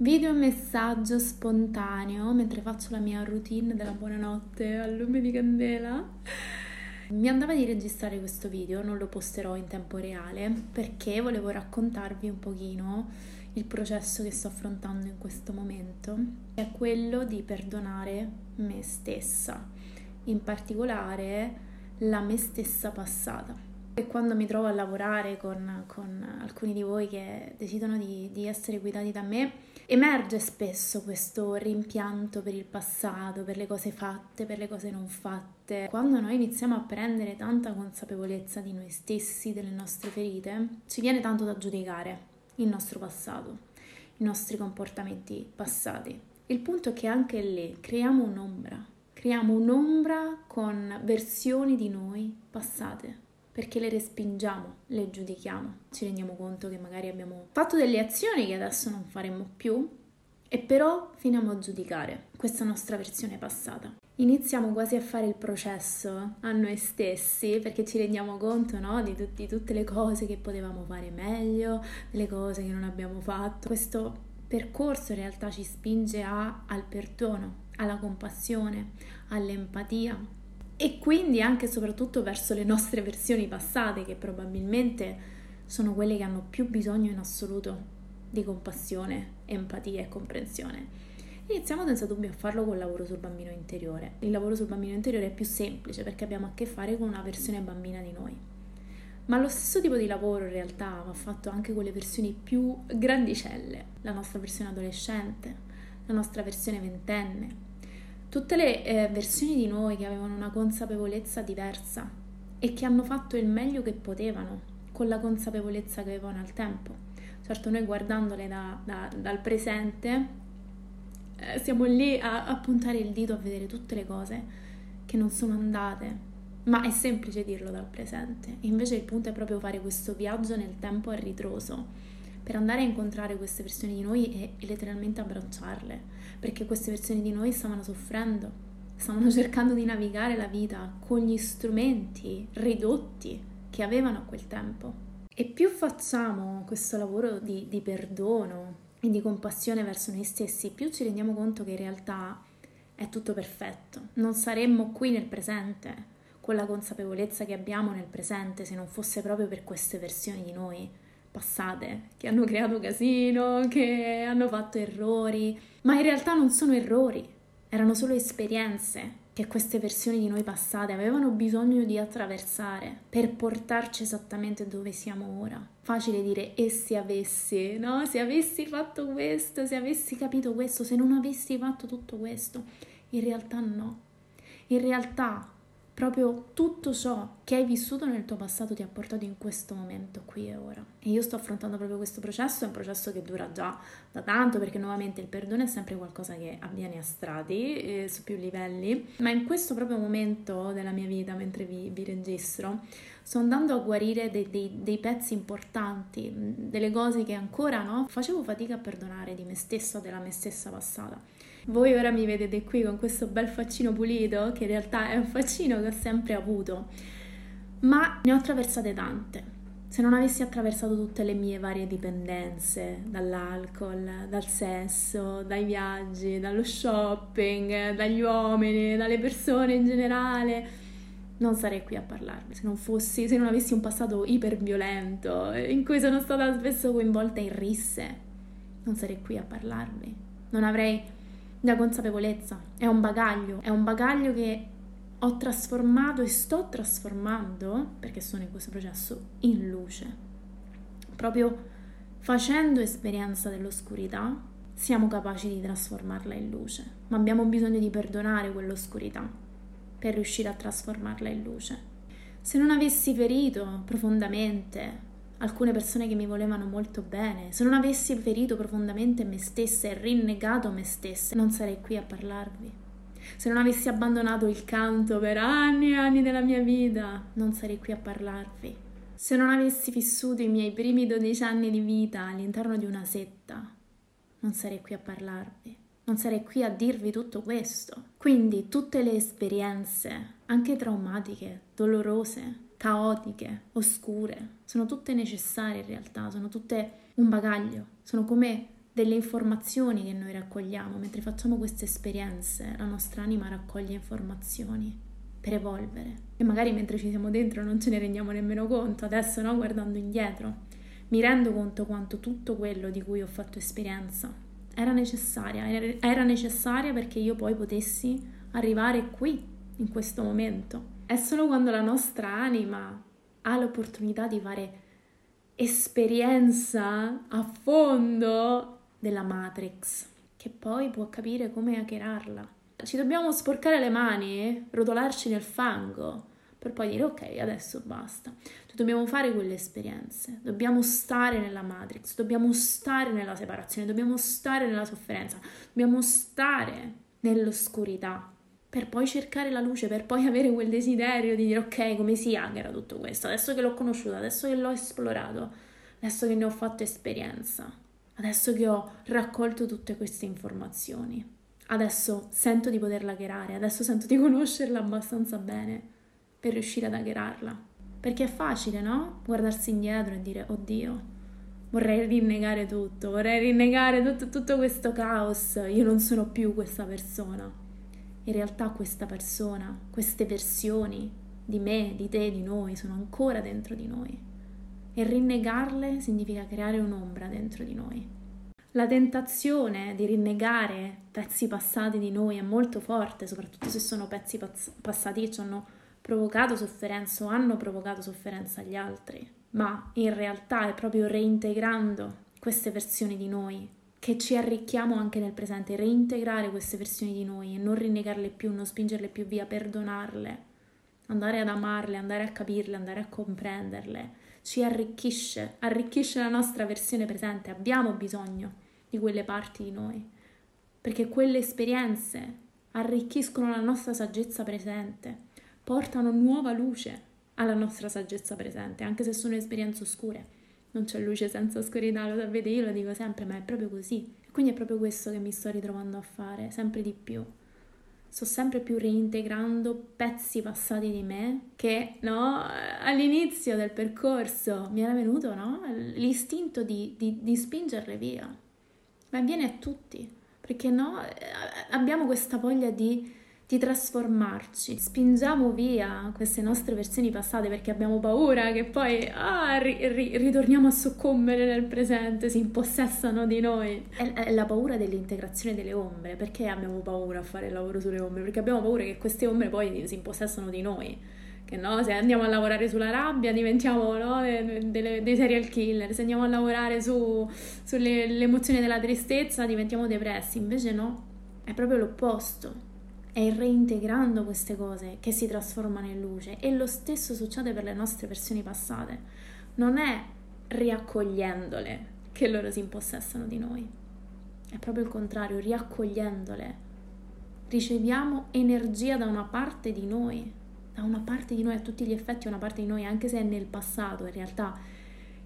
Video messaggio spontaneo mentre faccio la mia routine della buonanotte al lume di candela. Mi andava di registrare questo video, non lo posterò in tempo reale perché volevo raccontarvi un pochino il processo che sto affrontando in questo momento, che è quello di perdonare me stessa, in particolare la me stessa passata. E quando mi trovo a lavorare con, con alcuni di voi che decidono di, di essere guidati da me, emerge spesso questo rimpianto per il passato, per le cose fatte, per le cose non fatte. Quando noi iniziamo a prendere tanta consapevolezza di noi stessi, delle nostre ferite, ci viene tanto da giudicare il nostro passato, i nostri comportamenti passati. Il punto è che anche lì creiamo un'ombra, creiamo un'ombra con versioni di noi passate perché le respingiamo, le giudichiamo, ci rendiamo conto che magari abbiamo fatto delle azioni che adesso non faremo più e però finiamo a giudicare questa nostra versione passata. Iniziamo quasi a fare il processo a noi stessi perché ci rendiamo conto no, di, t- di tutte le cose che potevamo fare meglio, delle cose che non abbiamo fatto. Questo percorso in realtà ci spinge a, al perdono, alla compassione, all'empatia, e quindi anche e soprattutto verso le nostre versioni passate che probabilmente sono quelle che hanno più bisogno in assoluto di compassione, empatia e comprensione. Iniziamo senza dubbio a farlo col lavoro sul bambino interiore. Il lavoro sul bambino interiore è più semplice perché abbiamo a che fare con una versione bambina di noi. Ma lo stesso tipo di lavoro in realtà va fatto anche con le versioni più grandicelle, la nostra versione adolescente, la nostra versione ventenne, tutte le eh, versioni di noi che avevano una consapevolezza diversa e che hanno fatto il meglio che potevano con la consapevolezza che avevano al tempo. Certo, noi guardandole da, da, dal presente eh, siamo lì a, a puntare il dito a vedere tutte le cose che non sono andate, ma è semplice dirlo dal presente. Invece il punto è proprio fare questo viaggio nel tempo a ritroso per andare a incontrare queste versioni di noi e, letteralmente abbracciarle, perché queste versioni di noi stavano soffrendo, stavano cercando di navigare la vita con gli strumenti ridotti che avevano a quel tempo. E più facciamo questo lavoro di, di perdono e di compassione verso noi stessi, più ci rendiamo conto che in realtà è tutto perfetto. Non saremmo qui nel presente con la consapevolezza che abbiamo nel presente se non fosse proprio per queste versioni di noi passate, che hanno creato casino, che hanno fatto errori, ma in realtà non sono errori, erano solo esperienze che queste versioni di noi passate avevano bisogno di attraversare per portarci esattamente dove siamo ora. Facile dire e se avessi, no? Se avessi fatto questo, se avessi capito questo, se non avessi fatto tutto questo. In realtà no. In realtà proprio tutto ciò che hai vissuto nel tuo passato ti ha portato in questo momento qui e ora. E io sto affrontando proprio questo processo, è un processo che dura già da tanto perché nuovamente il perdono è sempre qualcosa che avviene a strati, eh, su più livelli, ma in questo proprio momento della mia vita, mentre vi, vi registro, sto andando a guarire dei, dei, dei, pezzi importanti, delle cose che ancora no, facevo fatica a perdonare di me stessa, della me stessa passata. Voi ora mi vedete qui con questo bel faccino pulito, che in realtà è un faccino che ho sempre avuto, ma ne ho attraversate tante. Se non avessi attraversato tutte le mie varie dipendenze, dall'alcol, dal sesso, dai viaggi, dallo shopping, dagli uomini, dalle persone in generale, non sarei qui a parlarvi. Se non fossi, se non avessi un passato iperviolento, in cui sono stata spesso coinvolta in risse, non sarei qui a parlarvi. Non avrei la consapevolezza, è un bagaglio, è un bagaglio che ho trasformato e sto trasformando, perché sono in questo processo, in luce. Proprio facendo esperienza dell'oscurità siamo capaci di trasformarla in luce, ma abbiamo bisogno di perdonare quell'oscurità per riuscire a trasformarla in luce. Se non avessi ferito profondamente alcune persone che mi volevano molto bene, se non avessi ferito profondamente me stessa e rinnegato me stessa, non sarei qui a parlarvi. Se non avessi abbandonato il canto per anni e anni della mia vita, non sarei qui a parlarvi. Se non avessi vissuto i miei primi 12 anni di vita all'interno di una setta, non sarei qui a parlarvi. Non sarei qui a dirvi tutto questo. Quindi tutte le esperienze, anche traumatiche, dolorose, caotiche, oscure, sono tutte necessarie in realtà, sono tutte un bagaglio, sono come delle informazioni che noi raccogliamo, mentre facciamo queste esperienze, la nostra anima raccoglie informazioni per evolvere e magari mentre ci siamo dentro non ce ne rendiamo nemmeno conto, adesso no, guardando indietro, mi rendo conto quanto tutto quello di cui ho fatto esperienza era necessaria, era necessaria perché io poi potessi arrivare qui, in questo momento. È solo quando la nostra anima ha l'opportunità di fare esperienza a fondo della Matrix, che poi può capire come hackerarla. Ci dobbiamo sporcare le mani, rotolarci nel fango, per poi dire ok, adesso basta. Cioè, dobbiamo fare quelle esperienze, dobbiamo stare nella Matrix, dobbiamo stare nella separazione, dobbiamo stare nella sofferenza, dobbiamo stare nell'oscurità per poi cercare la luce, per poi avere quel desiderio di dire ok, come si hackera tutto questo, adesso che l'ho conosciuto, adesso che l'ho esplorato, adesso che ne ho fatto esperienza, adesso che ho raccolto tutte queste informazioni, adesso sento di poterla hackerare, adesso sento di conoscerla abbastanza bene per riuscire ad hackerarla. Perché è facile, no? Guardarsi indietro e dire oddio, vorrei rinnegare tutto, vorrei rinnegare tutto, tutto questo caos, io non sono più questa persona in realtà questa persona, queste versioni di me, di te, di noi sono ancora dentro di noi. E rinnegarle significa creare un'ombra dentro di noi. La tentazione di rinnegare pezzi passati di noi è molto forte, soprattutto se sono pezzi passati che ci hanno provocato sofferenza o hanno provocato sofferenza agli altri. Ma in realtà è proprio reintegrando queste versioni di noi che ci arricchiamo anche nel presente, reintegrare queste versioni di noi e non rinnegarle più, non spingerle più via, perdonarle, andare ad amarle, andare a capirle, andare a comprenderle, ci arricchisce, arricchisce la nostra versione presente, abbiamo bisogno di quelle parti di noi, perché quelle esperienze arricchiscono la nostra saggezza presente, portano nuova luce alla nostra saggezza presente, anche se sono esperienze oscure non c'è luce senza oscurità, lo sapete, io lo dico sempre, ma è proprio così. Quindi è proprio questo che mi sto ritrovando a fare, sempre di più. Sto sempre più reintegrando pezzi passati di me che, no, all'inizio del percorso mi era venuto, no, l'istinto di, di, di spingerle via. Ma avviene a tutti, perché, no, abbiamo questa voglia di di trasformarci. Spingiamo via queste nostre versioni passate perché abbiamo paura che poi ah, ri- ri- ritorniamo a soccombere nel presente, si impossessano di noi. È, la paura dell'integrazione delle ombre. Perché abbiamo paura a fare il lavoro sulle ombre? Perché abbiamo paura che queste ombre poi si impossessano di noi. Che no, se andiamo a lavorare sulla rabbia diventiamo no, dei, dei serial killer, se andiamo a lavorare su, sulle emozioni della tristezza diventiamo depressi. Invece no, è proprio l'opposto è reintegrando queste cose che si trasformano in luce. E lo stesso succede per le nostre versioni passate. Non è riaccogliendole che loro si impossessano di noi, è proprio il contrario, riaccogliendole. Riceviamo energia da una parte di noi, da una parte di noi a tutti gli effetti, una parte di noi, anche se è nel passato, in realtà.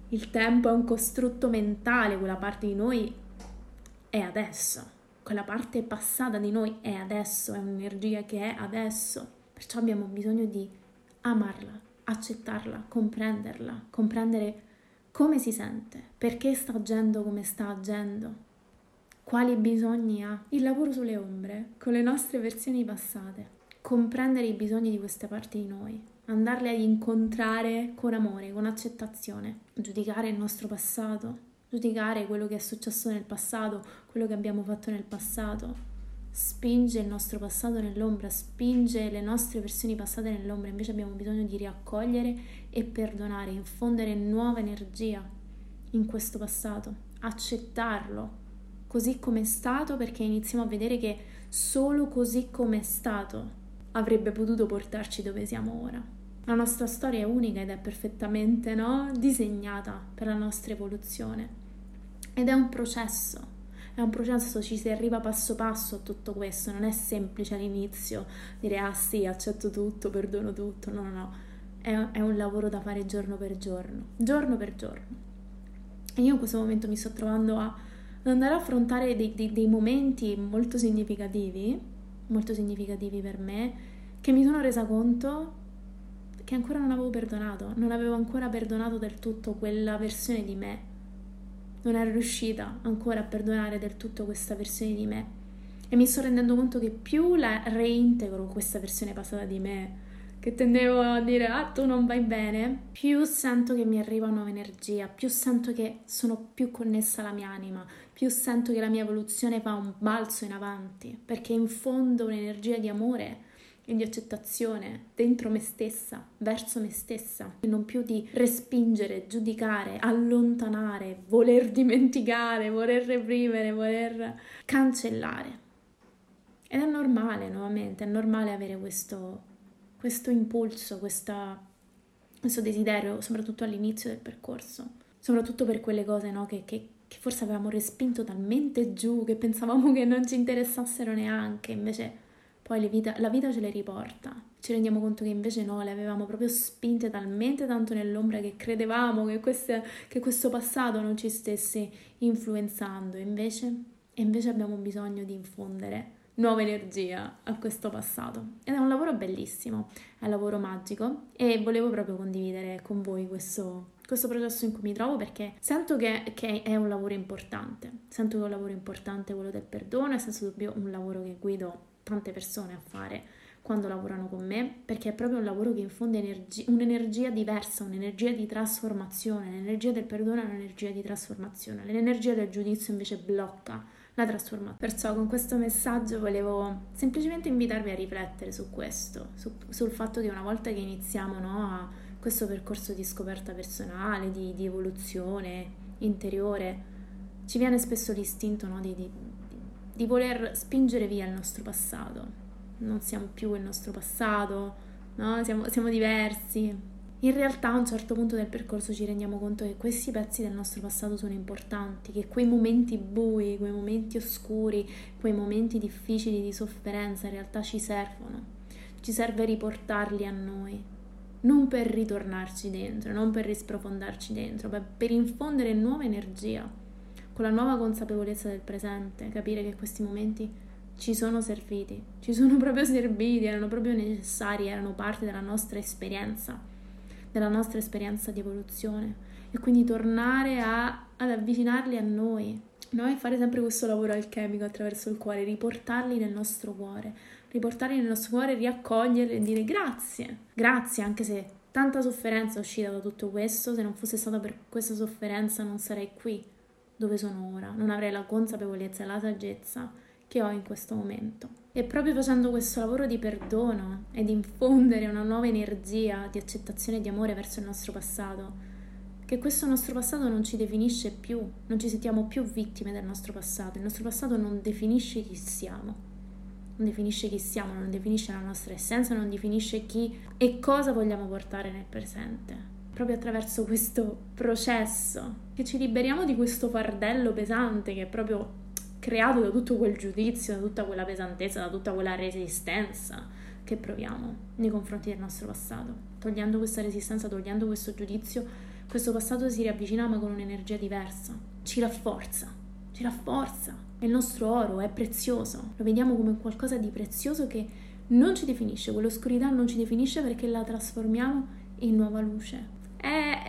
Il tempo è un costrutto mentale, quella parte di noi è adesso quella parte passata di noi è adesso, è un'energia che è adesso. Perciò abbiamo bisogno di amarla, accettarla, comprenderla, comprendere come si sente, perché sta agendo come sta agendo, quali bisogni ha. Il lavoro sulle ombre, con le nostre versioni passate, comprendere i bisogni di queste parti di noi, andarle ad incontrare con amore, con accettazione, giudicare il nostro passato, giudicare quello che è successo nel passato, quello che abbiamo fatto nel passato. Spinge il nostro passato nell'ombra, spinge le nostre versioni passate nell'ombra, invece abbiamo bisogno di riaccogliere e perdonare, infondere nuova energia in questo passato, accettarlo così come è stato perché iniziamo a vedere che solo così come è stato avrebbe potuto portarci dove siamo ora. La nostra storia è unica ed è perfettamente no, disegnata per la nostra evoluzione. Ed è un processo, è un processo, ci si arriva passo passo a tutto questo, non è semplice all'inizio dire ah sì, accetto tutto, perdono tutto, no, no, no, è, è un lavoro da fare giorno per giorno, giorno per giorno. E io in questo momento mi sto trovando a, ad andare a affrontare dei, dei, dei momenti molto significativi, molto significativi per me, che mi sono resa conto che ancora non avevo perdonato, non avevo ancora perdonato del tutto quella versione di me non ero riuscita ancora a perdonare del tutto questa versione di me. E mi sto rendendo conto che più la reintegro questa versione passata di me, che tendevo a dire ah tu non vai bene, più sento che mi arriva nuova energia, più sento che sono più connessa alla mia anima, più sento che la mia evoluzione fa un balzo in avanti, perché in fondo un'energia di amore e di accettazione dentro me stessa, verso me stessa, e non più di respingere, giudicare, allontanare, voler dimenticare, voler reprimere, voler cancellare. Ed è normale, nuovamente, è normale avere questo questo impulso, questa, questo desiderio, soprattutto all'inizio del percorso, soprattutto per quelle cose no, che, che, che forse avevamo respinto talmente giù, che pensavamo che non ci interessassero neanche, invece poi vita, la vita ce le riporta. Ci rendiamo conto che invece no, le avevamo proprio spinte talmente tanto nell'ombra che credevamo che, queste, che questo passato non ci stesse influenzando, invece, invece abbiamo bisogno di infondere nuova energia a questo passato. Ed è un lavoro bellissimo, è un lavoro magico e volevo proprio condividere con voi questo, questo processo in cui mi trovo perché sento che, che, è un lavoro importante, sento che è un lavoro importante quello del perdono, è senza dubbio un lavoro che guido tante persone a fare quando lavorano con me, perché è proprio un lavoro che infonde energi- un'energia diversa, un'energia di trasformazione. L'energia del perdono è un'energia di trasformazione, l'energia del giudizio invece blocca la trasformazione. Perciò con questo messaggio volevo semplicemente invitarvi a riflettere su questo, su, sul fatto che una volta che iniziamo no, a questo percorso di scoperta personale, di, di evoluzione interiore, ci viene spesso l'istinto no, di, di, di voler spingere via il nostro passato. Non siamo più il nostro passato, no? siamo, siamo diversi, in realtà a un certo punto del percorso ci rendiamo conto che questi pezzi del nostro passato sono importanti, che quei momenti bui, quei momenti oscuri, quei momenti difficili di sofferenza in realtà ci servono. Ci serve riportarli a noi, non per ritornarci dentro, non per risprofondarci dentro, ma per infondere nuova energia, con la nuova consapevolezza del presente, capire che questi momenti ci sono serviti, ci sono proprio serviti, erano proprio necessari, erano parte della nostra esperienza della nostra esperienza di evoluzione. E quindi tornare a, ad avvicinarli a noi, noi fare sempre questo lavoro alchemico attraverso il cuore, riportarli nel nostro cuore, riportarli nel nostro cuore, riaccoglierli e dire grazie, grazie anche se tanta sofferenza è uscita da tutto questo, se non fosse stata per questa sofferenza non sarei qui dove sono ora, non avrei la consapevolezza e la saggezza che ho in questo momento. E proprio facendo questo lavoro di perdono e di infondere una nuova energia di accettazione e di amore verso il nostro passato, che questo nostro passato non ci definisce più, non ci sentiamo più vittime del nostro passato, il nostro passato non definisce chi siamo, non definisce chi siamo, non definisce la nostra essenza, non definisce chi e cosa vogliamo portare nel presente. Proprio attraverso questo processo che ci liberiamo di questo fardello pesante che è proprio creato da tutto quel giudizio, da tutta quella pesantezza, da tutta quella resistenza che proviamo nei confronti del nostro passato. Togliendo questa resistenza, togliendo questo giudizio, questo passato si riavvicina ma con un'energia diversa, ci rafforza, ci rafforza. È il nostro oro, è prezioso, lo vediamo come qualcosa di prezioso che non ci definisce, quell'oscurità non ci definisce perché la trasformiamo in nuova luce.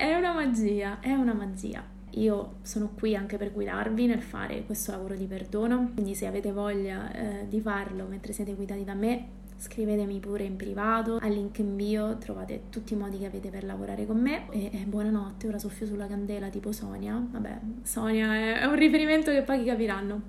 È, una magia, è una magia. Io sono qui anche per guidarvi nel fare questo lavoro di perdono, quindi se avete voglia eh, di farlo mentre siete guidati da me, scrivetemi pure in privato, al link in bio trovate tutti i modi che avete per lavorare con me e, e buonanotte, ora soffio sulla candela tipo Sonia, vabbè Sonia è, un riferimento che poi capiranno.